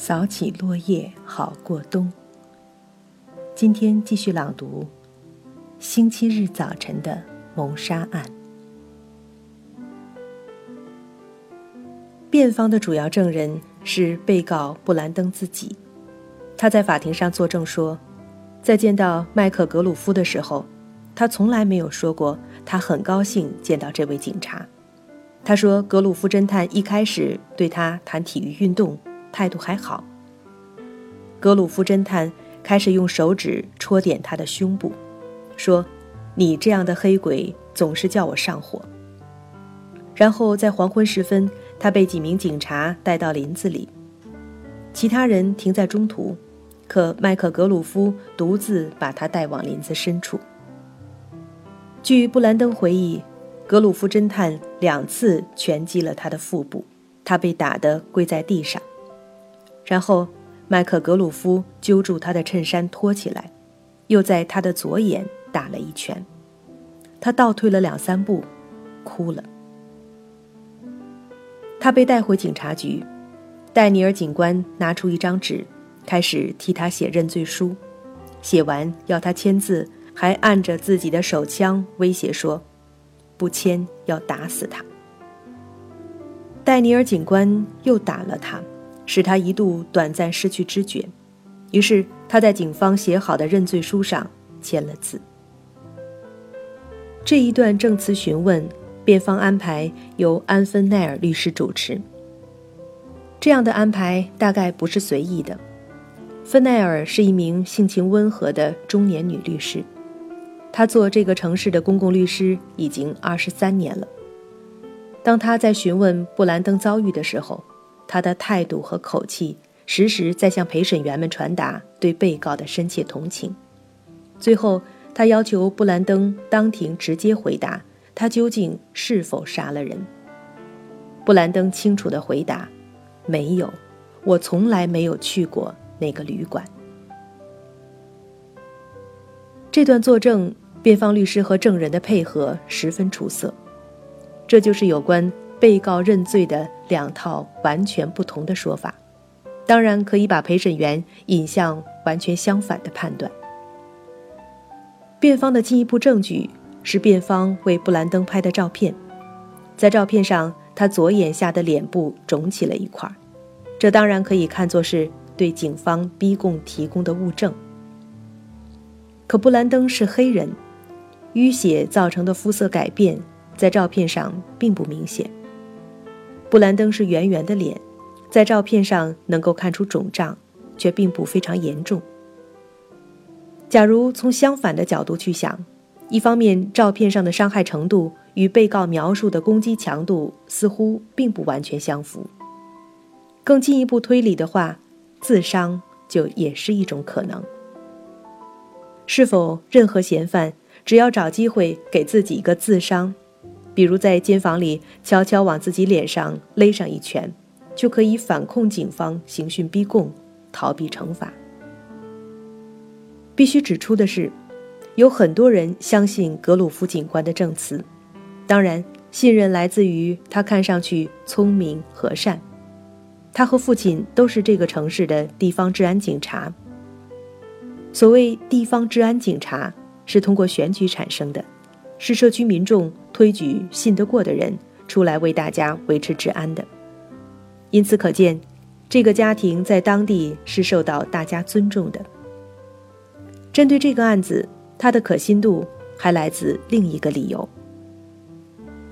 扫起落叶好过冬。今天继续朗读星期日早晨的谋杀案。辩方的主要证人是被告布兰登自己，他在法庭上作证说，在见到麦克格鲁夫的时候，他从来没有说过他很高兴见到这位警察。他说，格鲁夫侦探一开始对他谈体育运动，态度还好。格鲁夫侦探开始用手指戳点他的胸部，说：“你这样的黑鬼总是叫我上火。”然后在黄昏时分，他被几名警察带到林子里，其他人停在中途，可麦克格鲁夫独自把他带往林子深处。据布兰登回忆。格鲁夫侦探两次拳击了他的腹部，他被打得跪在地上。然后，麦克格鲁夫揪住他的衬衫拖起来，又在他的左眼打了一拳。他倒退了两三步，哭了。他被带回警察局，戴尼尔警官拿出一张纸，开始替他写认罪书。写完要他签字，还按着自己的手枪威胁说。不签要打死他。戴尼尔警官又打了他，使他一度短暂失去知觉。于是他在警方写好的认罪书上签了字。这一段证词询问，辩方安排由安芬奈尔律师主持。这样的安排大概不是随意的。芬奈尔是一名性情温和的中年女律师。她做这个城市的公共律师已经二十三年了。当她在询问布兰登遭遇的时候，他的态度和口气时时在向陪审员们传达对被告的深切同情。最后，他要求布兰登当庭直接回答他究竟是否杀了人。布兰登清楚地回答：“没有，我从来没有去过那个旅馆。”这段作证。辩方律师和证人的配合十分出色，这就是有关被告认罪的两套完全不同的说法，当然可以把陪审员引向完全相反的判断。辩方的进一步证据是辩方为布兰登拍的照片，在照片上他左眼下的脸部肿起了一块，这当然可以看作是对警方逼供提供的物证。可布兰登是黑人。淤血造成的肤色改变，在照片上并不明显。布兰登是圆圆的脸，在照片上能够看出肿胀，却并不非常严重。假如从相反的角度去想，一方面照片上的伤害程度与被告描述的攻击强度似乎并不完全相符。更进一步推理的话，自伤就也是一种可能。是否任何嫌犯？只要找机会给自己一个自伤，比如在监房里悄悄往自己脸上勒上一拳，就可以反控警方刑讯逼供，逃避惩罚。必须指出的是，有很多人相信格鲁夫警官的证词，当然，信任来自于他看上去聪明和善。他和父亲都是这个城市的地方治安警察。所谓地方治安警察。是通过选举产生的，是社区民众推举信得过的人出来为大家维持治安的。因此可见，这个家庭在当地是受到大家尊重的。针对这个案子，它的可信度还来自另一个理由：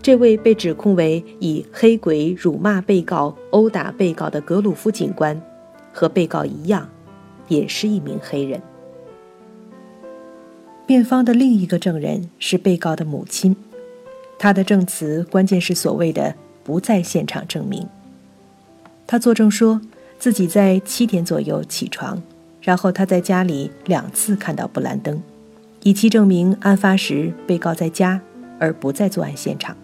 这位被指控为以黑鬼辱骂被告、殴打被告的格鲁夫警官，和被告一样，也是一名黑人。辩方的另一个证人是被告的母亲，他的证词关键是所谓的不在现场证明。他作证说自己在七点左右起床，然后他在家里两次看到布兰登，以其证明案发时被告在家而不在作案现场。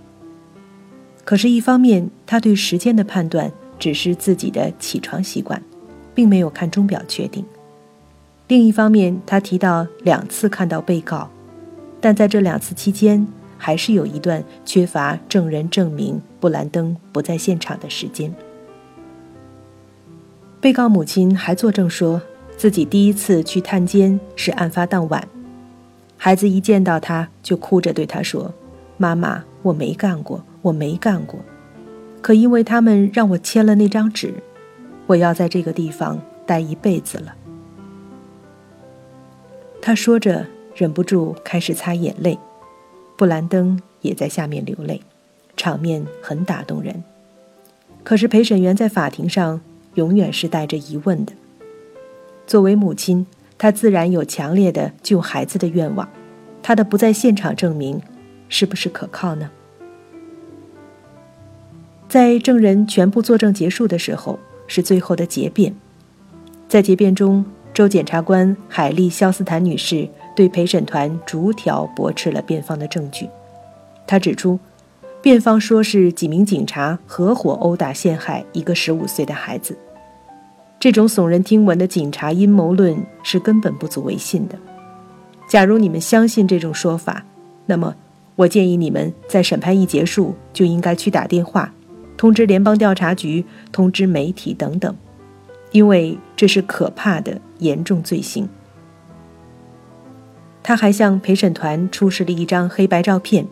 可是，一方面他对时间的判断只是自己的起床习惯，并没有看钟表确定。另一方面，他提到两次看到被告，但在这两次期间，还是有一段缺乏证人证明布兰登不在现场的时间。被告母亲还作证说，自己第一次去探监是案发当晚，孩子一见到他就哭着对他说：“妈妈，我没干过，我没干过。可因为他们让我签了那张纸，我要在这个地方待一辈子了。”他说着，忍不住开始擦眼泪，布兰登也在下面流泪，场面很打动人。可是陪审员在法庭上。永远是带着疑问的。作为母亲，她自然有强烈的救孩子的愿望。她的不在现场证明，是不是可靠呢？在证人全部作证结束的时候，是最后的结辩。在结辩中，州检察官海利·肖斯坦女士对陪审团逐条驳斥了辩方的证据。他指出。辩方说是几名警察合伙殴打陷害一个十五岁的孩子，这种耸人听闻的警察阴谋论是根本不足为信的。假如你们相信这种说法，那么我建议你们在审判一结束就应该去打电话，通知联邦调查局、通知媒体等等，因为这是可怕的严重罪行。他还向陪审团出示了一张黑白照片。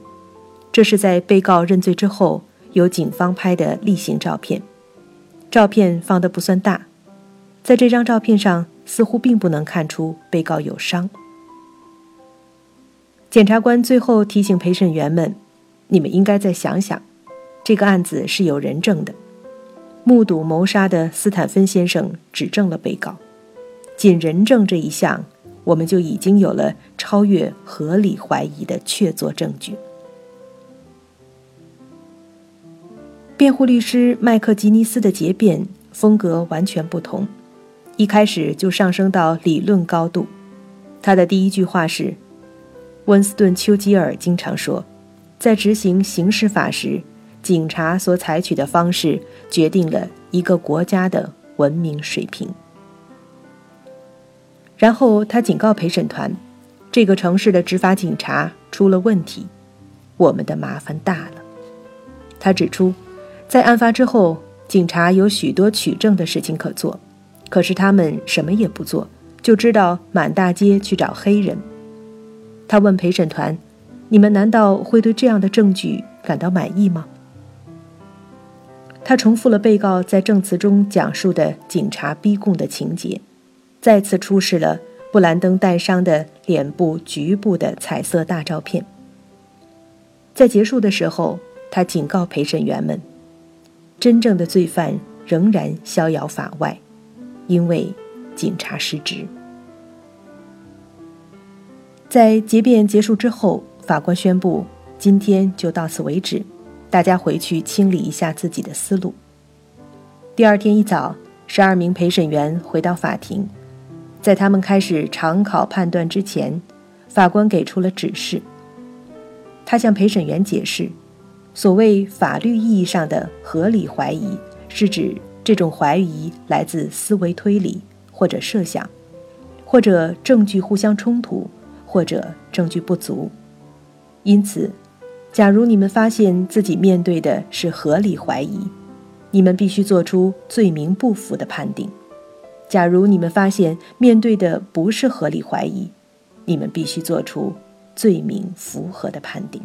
这是在被告认罪之后，由警方拍的例行照片。照片放得不算大，在这张照片上似乎并不能看出被告有伤。检察官最后提醒陪审员们：“你们应该再想想，这个案子是有人证的，目睹谋杀的斯坦芬先生指证了被告。仅人证这一项，我们就已经有了超越合理怀疑的确凿证据。”辩护律师麦克吉尼斯的结辩风格完全不同，一开始就上升到理论高度。他的第一句话是：“温斯顿·丘吉尔经常说，在执行刑事法时，警察所采取的方式决定了一个国家的文明水平。”然后他警告陪审团：“这个城市的执法警察出了问题，我们的麻烦大了。”他指出。在案发之后，警察有许多取证的事情可做，可是他们什么也不做，就知道满大街去找黑人。他问陪审团：“你们难道会对这样的证据感到满意吗？”他重复了被告在证词中讲述的警察逼供的情节，再次出示了布兰登带伤的脸部局部的彩色大照片。在结束的时候，他警告陪审员们。真正的罪犯仍然逍遥法外，因为警察失职。在结辩结束之后，法官宣布今天就到此为止，大家回去清理一下自己的思路。第二天一早，十二名陪审员回到法庭，在他们开始长考判断之前，法官给出了指示。他向陪审员解释。所谓法律意义上的合理怀疑，是指这种怀疑来自思维推理或者设想，或者证据互相冲突，或者证据不足。因此，假如你们发现自己面对的是合理怀疑，你们必须做出罪名不符的判定；假如你们发现面对的不是合理怀疑，你们必须做出罪名符合的判定。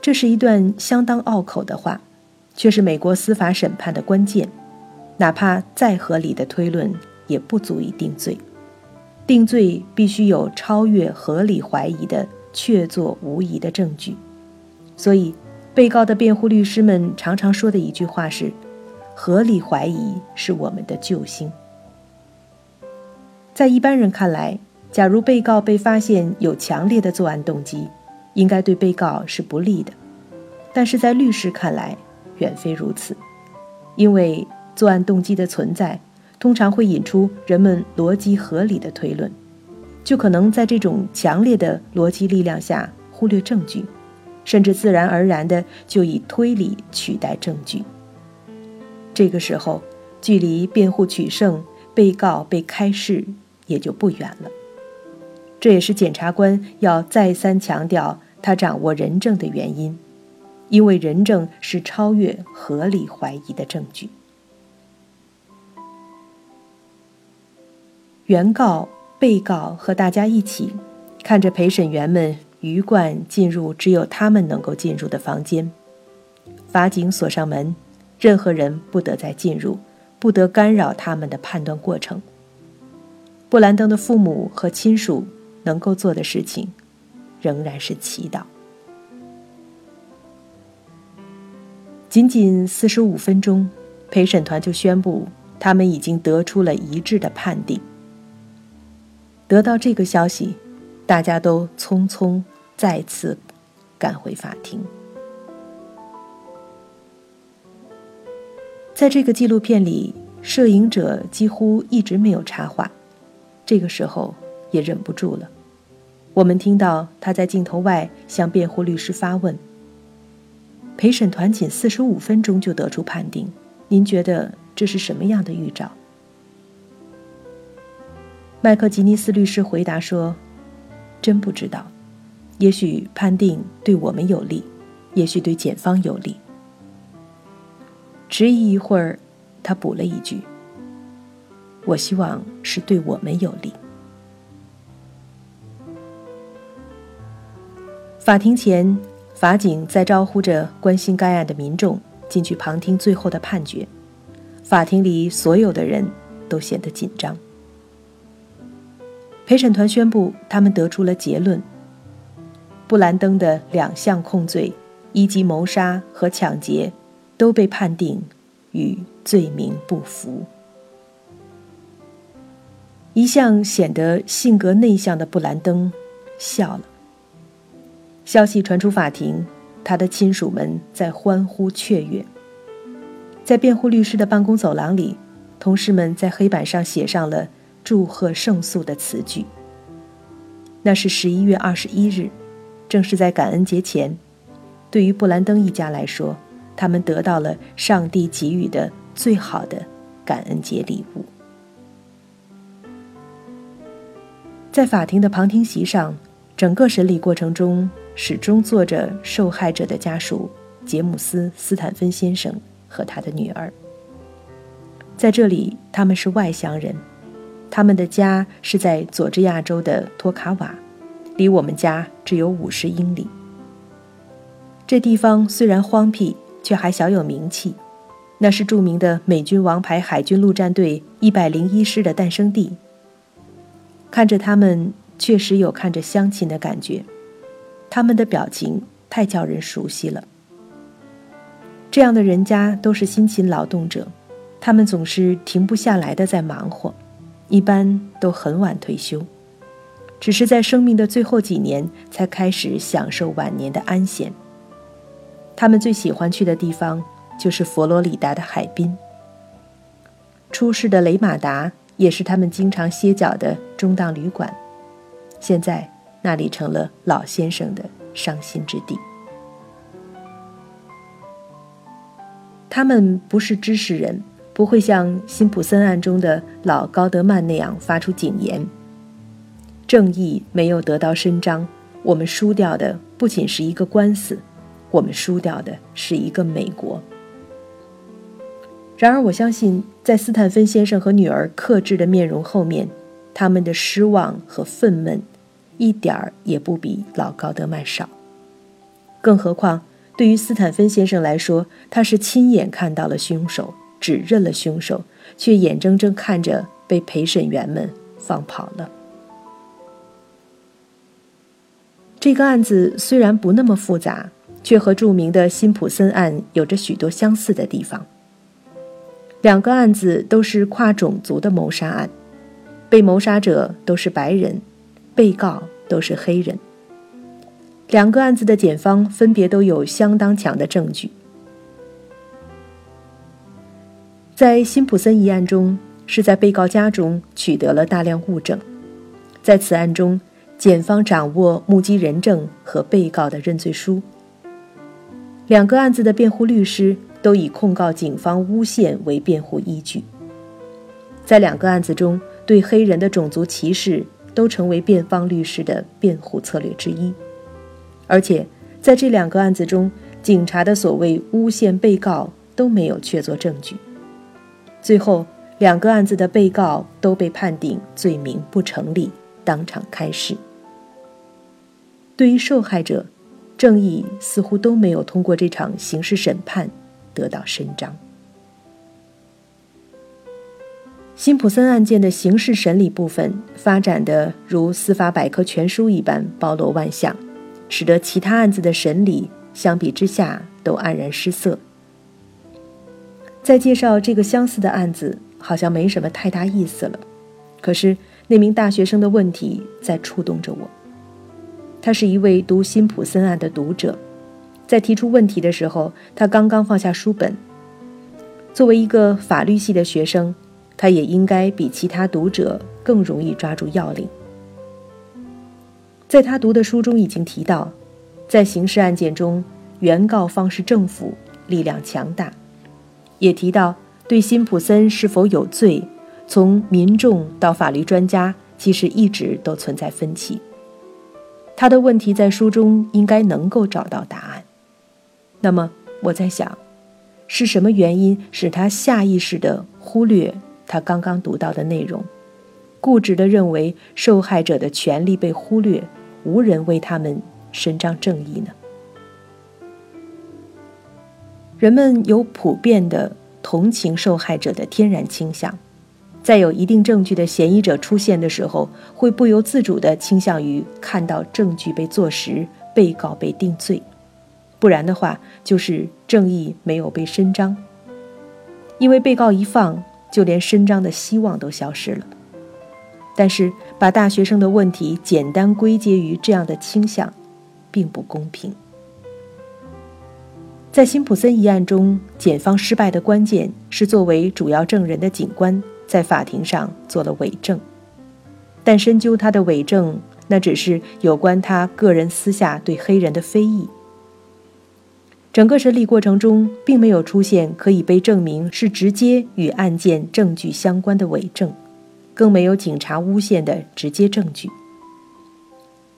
这是一段相当拗口的话，却是美国司法审判的关键。哪怕再合理的推论，也不足以定罪。定罪必须有超越合理怀疑的确凿无疑的证据。所以，被告的辩护律师们常常说的一句话是：“合理怀疑是我们的救星。”在一般人看来，假如被告被发现有强烈的作案动机，应该对被告是不利的，但是在律师看来，远非如此，因为作案动机的存在，通常会引出人们逻辑合理的推论，就可能在这种强烈的逻辑力量下忽略证据，甚至自然而然的就以推理取代证据。这个时候，距离辩护取胜、被告被开释也就不远了。这也是检察官要再三强调他掌握人证的原因，因为人证是超越合理怀疑的证据。原告、被告和大家一起看着陪审员们鱼贯进入只有他们能够进入的房间，法警锁上门，任何人不得再进入，不得干扰他们的判断过程。布兰登的父母和亲属能够做的事情，仍然是祈祷。仅仅四十五分钟，陪审团就宣布他们已经得出了一致的判定。得到这个消息，大家都匆匆再次赶回法庭。在这个纪录片里，摄影者几乎一直没有插话，这个时候也忍不住了。我们听到他在镜头外向辩护律师发问：“陪审团仅四十五分钟就得出判定，您觉得这是什么样的预兆？”麦克吉尼斯律师回答说：“真不知道，也许判定对我们有利，也许对检方有利。”迟疑一会儿，他补了一句：“我希望是对我们有利。”法庭前，法警在招呼着关心该案的民众进去旁听最后的判决。法庭里所有的人都显得紧张。陪审团宣布，他们得出了结论：布兰登的两项控罪——一级谋杀和抢劫，都被判定与罪名不符。一向显得性格内向的布兰登笑了。消息传出法庭，他的亲属们在欢呼雀跃。在辩护律师的办公走廊里，同事们在黑板上写上了。祝贺胜诉的词句。那是十一月二十一日，正是在感恩节前。对于布兰登一家来说，他们得到了上帝给予的最好的感恩节礼物。在法庭的旁听席上，整个审理过程中始终坐着受害者的家属杰姆斯·斯坦芬先生和他的女儿。在这里，他们是外乡人。他们的家是在佐治亚州的托卡瓦，离我们家只有五十英里。这地方虽然荒僻，却还小有名气，那是著名的美军王牌海军陆战队一百零一师的诞生地。看着他们，确实有看着乡亲的感觉，他们的表情太叫人熟悉了。这样的人家都是辛勤劳动者，他们总是停不下来的在忙活。一般都很晚退休，只是在生命的最后几年才开始享受晚年的安闲。他们最喜欢去的地方就是佛罗里达的海滨。出事的雷马达也是他们经常歇脚的中档旅馆，现在那里成了老先生的伤心之地。他们不是知识人。不会像辛普森案中的老高德曼那样发出警言。正义没有得到伸张，我们输掉的不仅是一个官司，我们输掉的是一个美国。然而，我相信，在斯坦芬先生和女儿克制的面容后面，他们的失望和愤懑，一点儿也不比老高德曼少。更何况，对于斯坦芬先生来说，他是亲眼看到了凶手。指认了凶手，却眼睁睁看着被陪审员们放跑了。这个案子虽然不那么复杂，却和著名的辛普森案有着许多相似的地方。两个案子都是跨种族的谋杀案，被谋杀者都是白人，被告都是黑人。两个案子的检方分别都有相当强的证据。在辛普森一案中，是在被告家中取得了大量物证。在此案中，检方掌握目击人证和被告的认罪书。两个案子的辩护律师都以控告警方诬陷为辩护依据。在两个案子中，对黑人的种族歧视都成为辩方律师的辩护策略之一。而且，在这两个案子中，警察的所谓诬陷被告都没有确凿证据。最后，两个案子的被告都被判定罪名不成立，当场开释。对于受害者，正义似乎都没有通过这场刑事审判得到伸张。辛普森案件的刑事审理部分发展的如司法百科全书一般包罗万象，使得其他案子的审理相比之下都黯然失色。再介绍这个相似的案子，好像没什么太大意思了。可是那名大学生的问题在触动着我。他是一位读辛普森案的读者，在提出问题的时候，他刚刚放下书本。作为一个法律系的学生。他也应该比其他读者更容易抓住要领。在他读的书中已经提到，在刑事案件中，原告方是政府，力量强大；也提到对辛普森是否有罪，从民众到法律专家，其实一直都存在分歧。他的问题在书中应该能够找到答案。那么我在想，是什么原因使他下意识地忽略？他刚刚读到的内容，固执地认为受害者的权利被忽略，无人为他们伸张正义呢？人们有普遍的同情受害者的天然倾向，在有一定证据的嫌疑者出现的时候，会不由自主地倾向于看到证据被坐实，被告被定罪，不然的话就是正义没有被伸张，因为被告一放。就连伸张的希望都消失了。但是，把大学生的问题简单归结于这样的倾向，并不公平。在辛普森一案中，检方失败的关键是作为主要证人的警官在法庭上做了伪证，但深究他的伪证，那只是有关他个人私下对黑人的非议。整个审理过程中，并没有出现可以被证明是直接与案件证据相关的伪证，更没有警察诬陷的直接证据。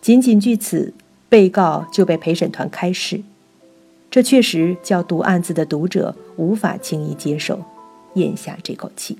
仅仅据此，被告就被陪审团开释，这确实叫读案子的读者无法轻易接受，咽下这口气。